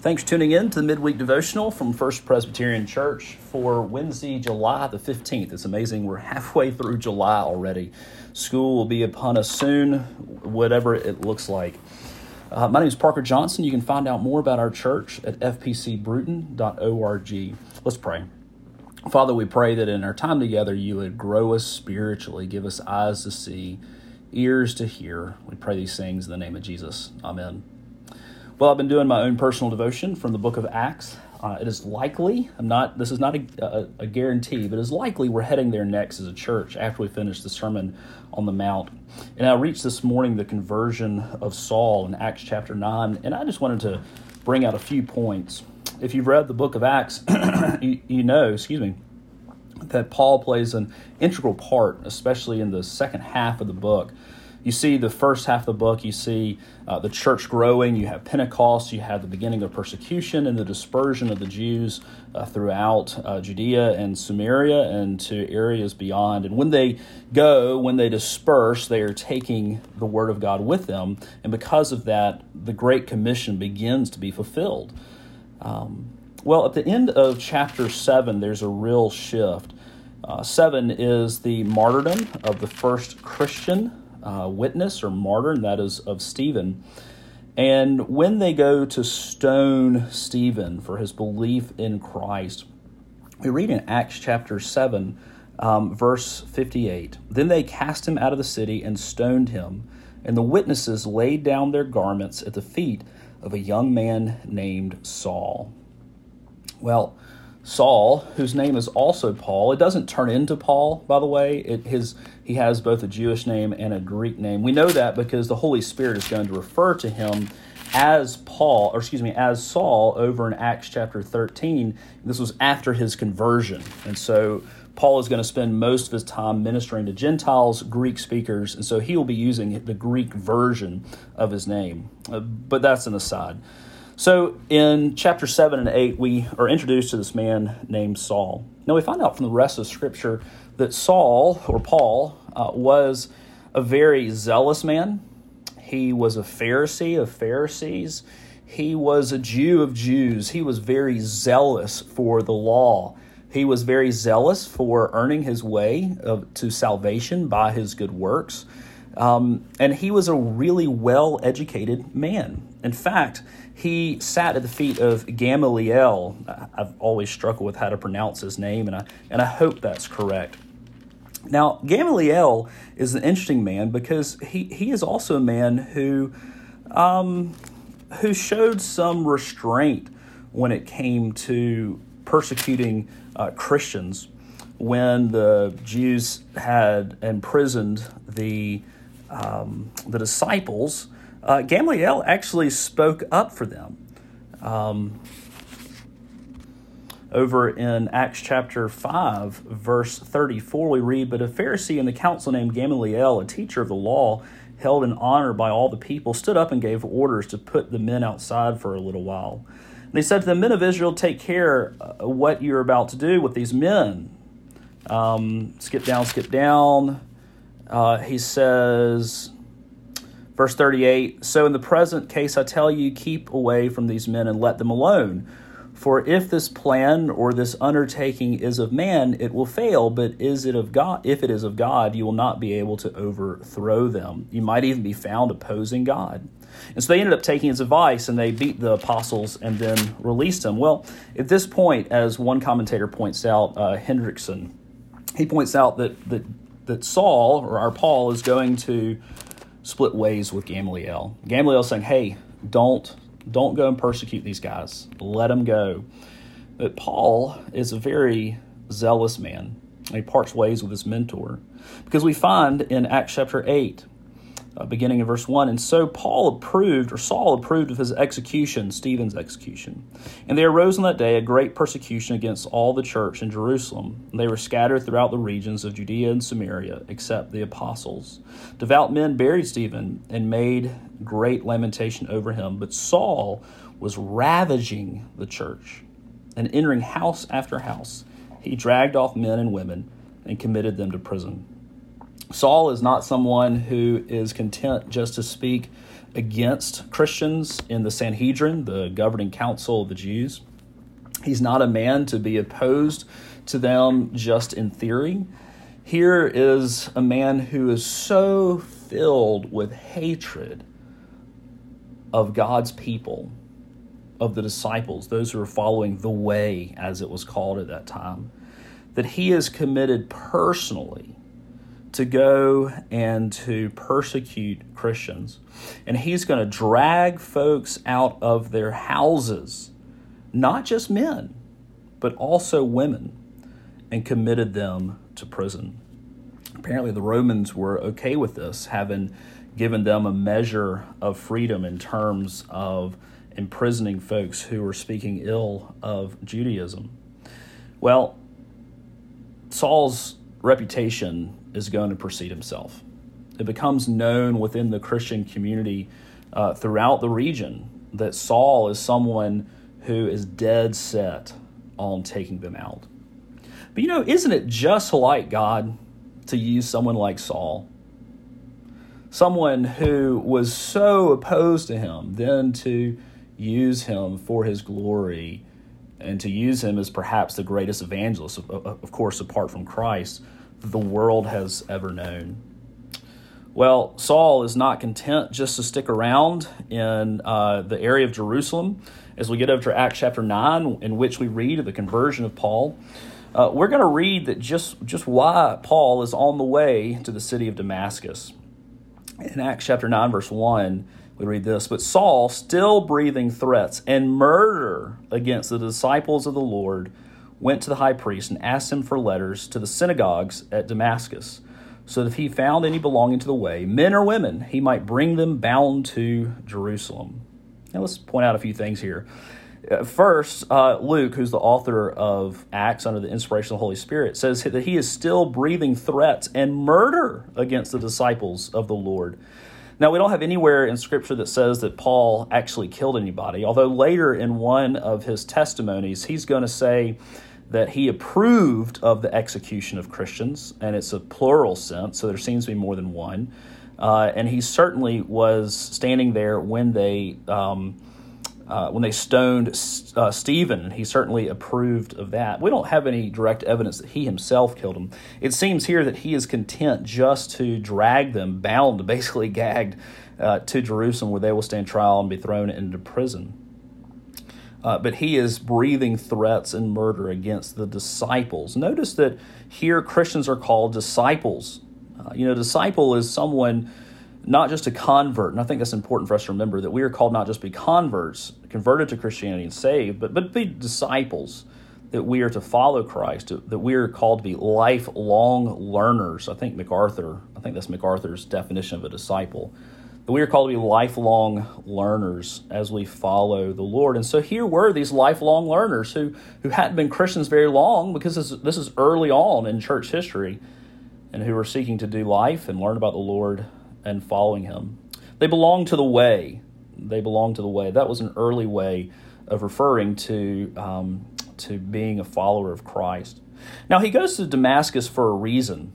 Thanks for tuning in to the midweek devotional from First Presbyterian Church for Wednesday, July the 15th. It's amazing we're halfway through July already. School will be upon us soon, whatever it looks like. Uh, my name is Parker Johnson. You can find out more about our church at fpcbrewton.org. Let's pray. Father, we pray that in our time together you would grow us spiritually, give us eyes to see, ears to hear. We pray these things in the name of Jesus. Amen. Well, I've been doing my own personal devotion from the book of Acts. Uh, it is likely, I'm not, this is not a, a, a, guarantee, but it is likely we're heading there next as a church after we finish the Sermon on the Mount. And I reached this morning the conversion of Saul in Acts chapter 9, and I just wanted to bring out a few points. If you've read the book of Acts, you, you know, excuse me, that Paul plays an integral part, especially in the second half of the book you see the first half of the book, you see uh, the church growing, you have Pentecost, you have the beginning of persecution and the dispersion of the Jews uh, throughout uh, Judea and Samaria and to areas beyond. And when they go, when they disperse, they are taking the Word of God with them. And because of that, the Great Commission begins to be fulfilled. Um, well, at the end of chapter 7, there's a real shift. Uh, 7 is the martyrdom of the first Christian uh, witness or martyr, and that is of Stephen. And when they go to stone Stephen for his belief in Christ, we read in Acts chapter 7, um, verse 58 Then they cast him out of the city and stoned him, and the witnesses laid down their garments at the feet of a young man named Saul. Well, Saul, whose name is also Paul. It doesn't turn into Paul, by the way. It, his he has both a Jewish name and a Greek name. We know that because the Holy Spirit is going to refer to him as Paul, or excuse me, as Saul over in Acts chapter 13. This was after his conversion. And so Paul is going to spend most of his time ministering to Gentiles, Greek speakers, and so he will be using the Greek version of his name. Uh, but that's an aside. So in chapter 7 and 8, we are introduced to this man named Saul. Now we find out from the rest of Scripture that Saul, or Paul, uh, was a very zealous man. He was a Pharisee of Pharisees. He was a Jew of Jews. He was very zealous for the law. He was very zealous for earning his way of, to salvation by his good works. Um, and he was a really well educated man. In fact, he sat at the feet of Gamaliel. I've always struggled with how to pronounce his name, and I, and I hope that's correct. Now, Gamaliel is an interesting man because he, he is also a man who, um, who showed some restraint when it came to persecuting uh, Christians when the Jews had imprisoned the, um, the disciples uh, Gamaliel actually spoke up for them. Um, over in Acts chapter 5, verse 34, we read, But a Pharisee in the council named Gamaliel, a teacher of the law, held in honor by all the people, stood up and gave orders to put the men outside for a little while. And he said to the men of Israel, Take care uh, what you're about to do with these men. Um, skip down, skip down. Uh, he says, Verse 38 So in the present case, I tell you, keep away from these men and let them alone. For if this plan or this undertaking is of man, it will fail, but is it of God? If it is of God, you will not be able to overthrow them. You might even be found opposing God. And so they ended up taking his advice and they beat the apostles and then released them. Well, at this point, as one commentator points out, uh, Hendriksen, he points out that, that, that Saul, or our Paul, is going to split ways with Gamaliel. Gamaliel saying, "Hey, don't don't go and persecute these guys. Let them go." But Paul is a very zealous man. He parts ways with his mentor because we find in Acts chapter eight uh, beginning in verse 1. And so Paul approved, or Saul approved of his execution, Stephen's execution. And there arose on that day a great persecution against all the church in Jerusalem. And they were scattered throughout the regions of Judea and Samaria, except the apostles. Devout men buried Stephen and made great lamentation over him. But Saul was ravaging the church and entering house after house. He dragged off men and women and committed them to prison. Saul is not someone who is content just to speak against Christians in the Sanhedrin, the governing council of the Jews. He's not a man to be opposed to them just in theory. Here is a man who is so filled with hatred of God's people, of the disciples, those who are following the way, as it was called at that time, that he is committed personally to go and to persecute Christians. And he's going to drag folks out of their houses, not just men, but also women, and committed them to prison. Apparently, the Romans were okay with this, having given them a measure of freedom in terms of imprisoning folks who were speaking ill of Judaism. Well, Saul's reputation is going to precede himself. It becomes known within the Christian community uh, throughout the region that Saul is someone who is dead set on taking them out. But you know, isn't it just like God to use someone like Saul? Someone who was so opposed to him, then to use him for his glory and to use him as perhaps the greatest evangelist, of course, apart from Christ the world has ever known. Well, Saul is not content just to stick around in uh, the area of Jerusalem. As we get over to Acts chapter 9, in which we read of the conversion of Paul, uh, we're going to read that just, just why Paul is on the way to the city of Damascus. In Acts chapter 9, verse 1, we read this But Saul, still breathing threats and murder against the disciples of the Lord, went to the high priest and asked him for letters to the synagogues at Damascus, so that if he found any belonging to the way, men or women, he might bring them bound to Jerusalem. Now let's point out a few things here. Uh, first, uh, Luke, who's the author of Acts under the inspiration of the Holy Spirit, says that he is still breathing threats and murder against the disciples of the Lord. Now, we don't have anywhere in Scripture that says that Paul actually killed anybody, although later in one of his testimonies, he's going to say that he approved of the execution of Christians, and it's a plural sense, so there seems to be more than one. Uh, and he certainly was standing there when they um, uh, when they stoned uh, Stephen. He certainly approved of that. We don't have any direct evidence that he himself killed him. It seems here that he is content just to drag them, bound, basically gagged, uh, to Jerusalem, where they will stand trial and be thrown into prison. Uh, but he is breathing threats and murder against the disciples. Notice that here Christians are called disciples. Uh, you know, disciple is someone not just a convert, and I think that's important for us to remember that we are called not just be converts, converted to Christianity and saved, but but be disciples. That we are to follow Christ, that we are called to be lifelong learners. I think MacArthur, I think that's MacArthur's definition of a disciple we are called to be lifelong learners as we follow the Lord. And so here were these lifelong learners who, who hadn't been Christians very long because this, this is early on in church history and who were seeking to do life and learn about the Lord and following Him. They belong to the way. They belong to the way. That was an early way of referring to, um, to being a follower of Christ. Now, he goes to Damascus for a reason.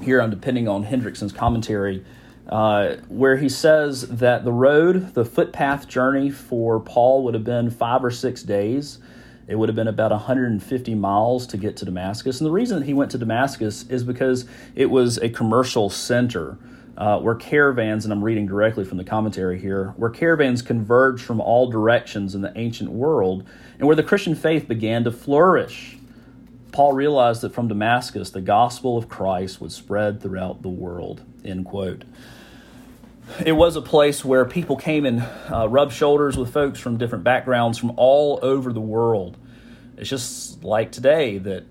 Here I'm depending on Hendriksen's commentary uh, where he says that the road, the footpath journey for Paul would have been five or six days. It would have been about 150 miles to get to Damascus. And the reason that he went to Damascus is because it was a commercial center. Uh, where caravans, and I'm reading directly from the commentary here, where caravans converged from all directions in the ancient world, and where the Christian faith began to flourish. Paul realized that from Damascus, the gospel of Christ would spread throughout the world. End quote. It was a place where people came and uh, rubbed shoulders with folks from different backgrounds from all over the world. It's just like today that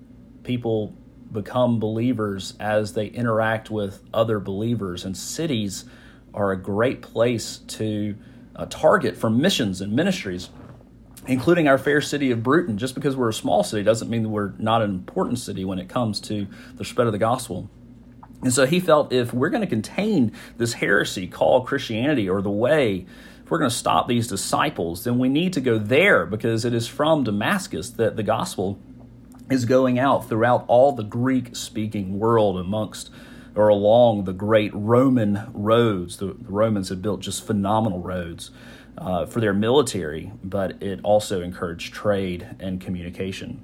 people become believers as they interact with other believers, and cities are a great place to uh, target for missions and ministries, including our fair city of Brewton. Just because we're a small city doesn't mean that we're not an important city when it comes to the spread of the gospel. And so he felt if we're going to contain this heresy called Christianity or the way, if we're going to stop these disciples, then we need to go there because it is from Damascus that the gospel is going out throughout all the Greek speaking world amongst or along the great Roman roads. The, Romans had built just phenomenal roads uh, for their military, but it also encouraged trade and communication.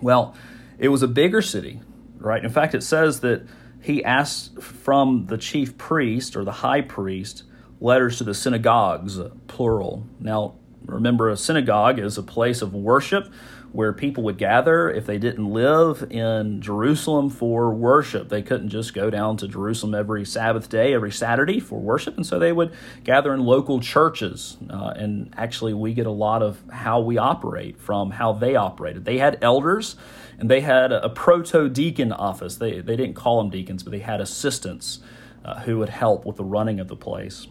Well, it was a bigger city, right? In fact, it says that he asked from the chief priest or the high priest letters to the synagogues, plural. Now, remember, a synagogue is a place of worship where people would gather if they didn't live in Jerusalem for worship. They couldn't just go down to Jerusalem every Sabbath day, every Saturday for worship, and so they would gather in local churches. Uh, and actually, we get a lot of how we operate from how they operated. They had elders and they had a, proto deacon office. They, they didn't call them deacons, but they had assistants uh, who would help with the running of the place.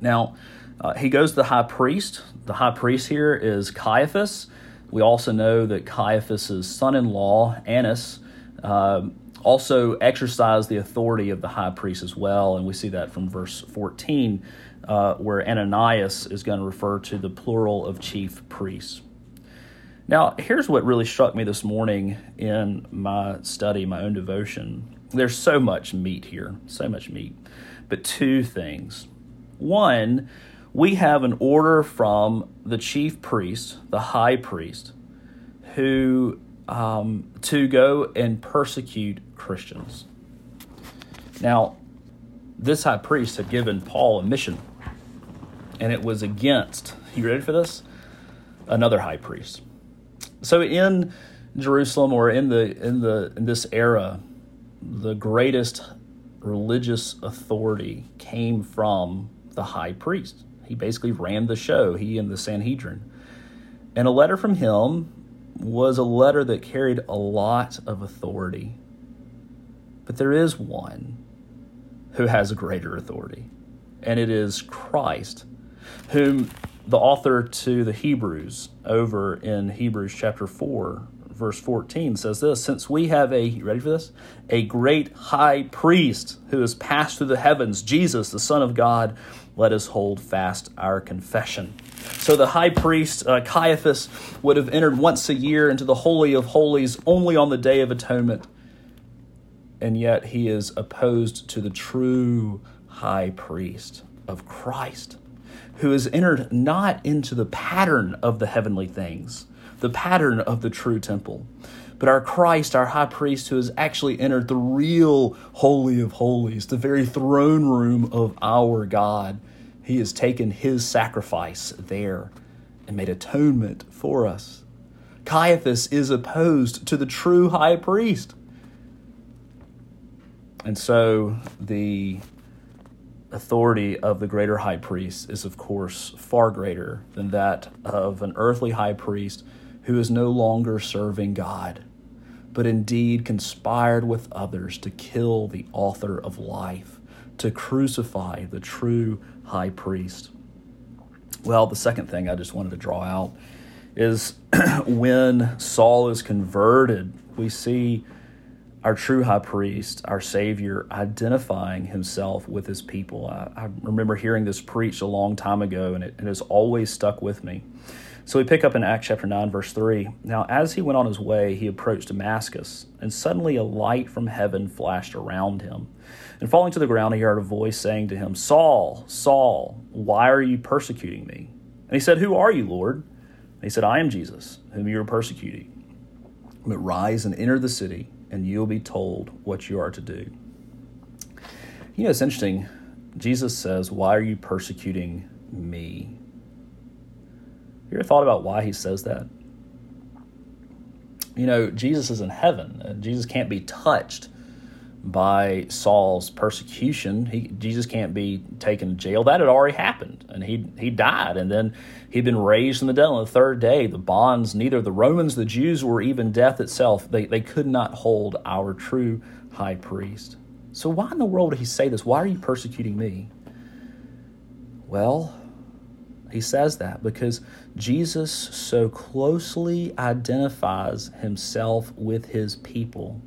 Now, uh, he goes to the high priest. The high priest here is Caiaphas. We also know that Caiaphas' son in law, Annas, uh, also exercised the authority of the high priest as well. And we see that from verse 14, uh, where Ananias is going to refer to the plural of chief priests. Now, here's what really struck me this morning in my study, my own devotion. There's so much meat here, so much meat. But two things. One, we have an order from the chief priest, the high priest, who um, to go and persecute Christians. Now, this high priest had given Paul a mission, and it was against. You ready for this? Another high priest. So in Jerusalem or in the in the in this era, the greatest religious authority came from the high priest. He basically ran the show, he and the Sanhedrin. And a letter from him was a letter that carried a lot of authority. But there is one who has a greater authority, and it is Christ, whom the author to the Hebrews over in Hebrews chapter 4, verse 14 says this Since we have a, ready for this? A great high priest who has passed through the heavens, Jesus, the Son of God let us hold fast our confession. So the high priest, uh, Caiaphas, would have entered once a year into the Holy of Holies only on the Day of Atonement. And yet he is opposed to the true high priest of Christ, who has entered not into the pattern of the heavenly things, the pattern of the true temple, but our Christ, our high priest, who has actually entered the real Holy of Holies, the very throne room of our God. He has taken his sacrifice there and made atonement for us. Caiaphas is opposed to the true high priest. And so the authority of the greater high priest is, of course, far greater than that of an earthly high priest who is no longer serving God, but indeed conspired with others to kill the author of life, to crucify the true high priest. Well, the second thing I just wanted to draw out is when Saul is converted, we see our true high priest, our Savior, identifying himself with his people. I, I remember hearing this preached a long time ago, and it, it has always stuck with me. So we pick up in Acts chapter 9, verse 3. Now, as he went on his way, he approached Damascus, and suddenly a light from heaven flashed around him. And falling to the ground, he heard a voice saying to him, Saul, Saul, why are you persecuting me? And he said, Who are you, Lord? And he said, I am Jesus, whom you are persecuting. But rise and enter the city, and you'll be told what you are to do. You know, it's interesting. Jesus says, Why are you persecuting me? You ever thought about why he says that? You know, Jesus is in heaven, and Jesus can't be touched by Saul's persecution. He, Jesus can't be taken to jail. That had already happened, and he he died, and then he'd been raised from the dead on the third day. The bonds, neither the Romans, the Jews, or even death itself, they, they could not hold our true high priest. So why in the world did he say this? Why are you persecuting me? Well, he says that because Jesus so closely identifies himself with his people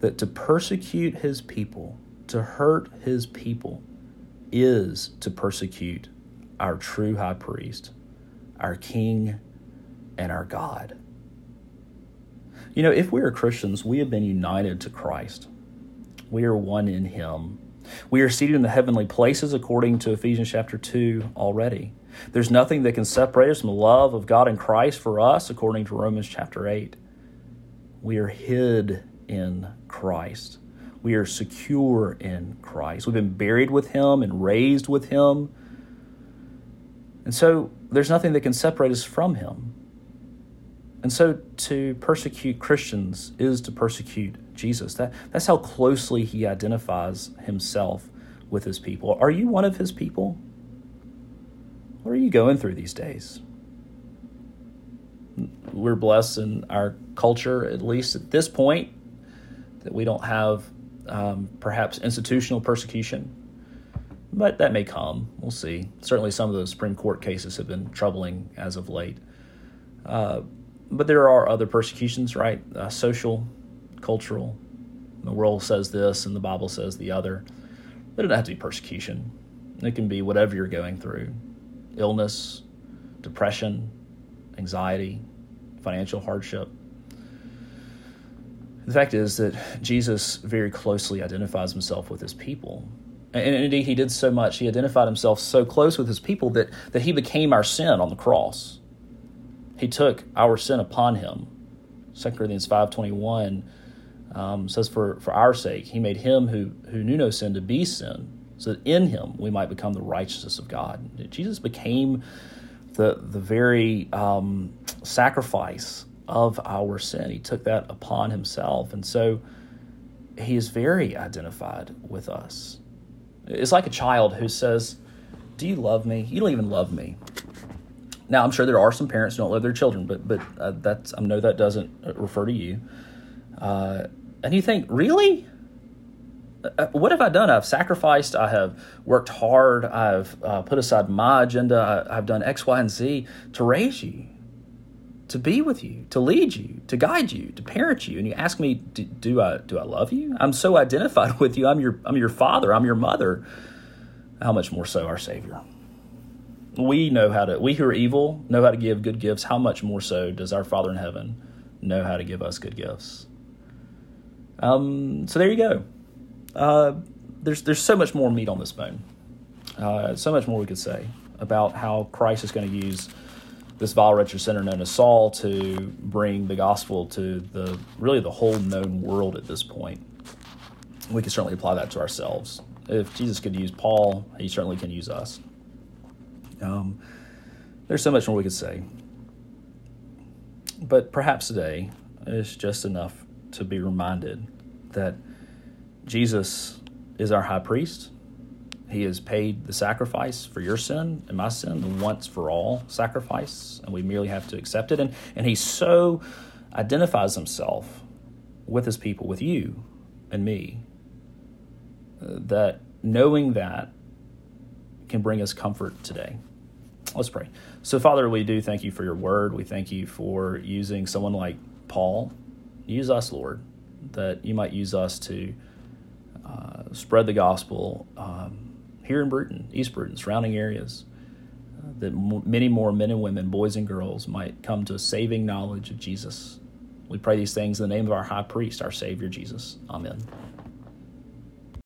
that to persecute his people, to hurt his people, is to persecute our true high priest, our king, and our God. You know, if we are Christians, we have been united to Christ. We are one in Him. We are seated in the heavenly places according to Ephesians chapter 2 already. There's nothing that can separate us from the love of God in Christ for us according to Romans chapter 8. We are hid in Christ. We are secure in Christ. We've been buried with Him and raised with Him. And so there's nothing that can separate us from Him. And so to persecute Christians is to persecute Jesus. That, that's how closely he identifies himself with his people. Are you one of his people? What are you going through these days? We're blessed in our culture, at least at this point, that we don't have um, perhaps institutional persecution, but that may come. We'll see. Certainly, some of the Supreme Court cases have been troubling as of late. Uh, but there are other persecutions, right? Uh, social, cultural. The world says this and the Bible says the other. But it doesn't have to be persecution. It can be whatever you're going through illness, depression, anxiety, financial hardship. The fact is that Jesus very closely identifies himself with his people. And indeed, he did so much, he identified himself so close with his people that, that he became our sin on the cross. He took our sin upon him. 2 Corinthians 5.21 um, says, for, for our sake, he made him who, who knew no sin to be sin, so that in him we might become the righteousness of God. Jesus became the, the very um, sacrifice of our sin. He took that upon himself. And so he is very identified with us. It's like a child who says, Do you love me? You don't even love me. Now, I'm sure there are some parents who don't love their children, but but uh, that's I know that doesn't refer to you. Uh, and you think, really? Uh, what have I done? I've sacrificed. I have worked hard. I've uh, put aside my agenda. I, have done X, Y, and Z to raise you, to be with you, to lead you, to guide you, to parent you. And you ask me, do, do I do I love you? I'm so identified with you. I'm your I'm your father. I'm your mother. How much more so our Savior? we know how to, we who are evil know how to give good gifts. How much more so does our Father in heaven know how to give us good gifts? Um, so there you go. Uh, there's there's so much more meat on this bone. Uh, so much more we could say about how Christ is going to use this vile wretched sinner known as Saul to bring the gospel to the really the whole known world at this point. We can certainly apply that to ourselves. If Jesus could use Paul, he certainly can use us. Um, there's so much more we could say. But perhaps today is just enough to be reminded that Jesus is our high priest. He has paid the sacrifice for your sin and my sin, the once for all sacrifice, and we merely have to accept it. And, and he so identifies himself with his people, with you and me, that knowing that can bring us comfort today. Let's pray. So, Father, we do thank you for your word. We thank you for using someone like Paul. Use us, Lord, that you might use us to uh, spread the gospel um, here in Brewton, East Brewton, surrounding areas, uh, that m- many more men and women, boys and girls, might come to a saving knowledge of Jesus. We pray these things in the name of our high priest, our Savior, Jesus. Amen.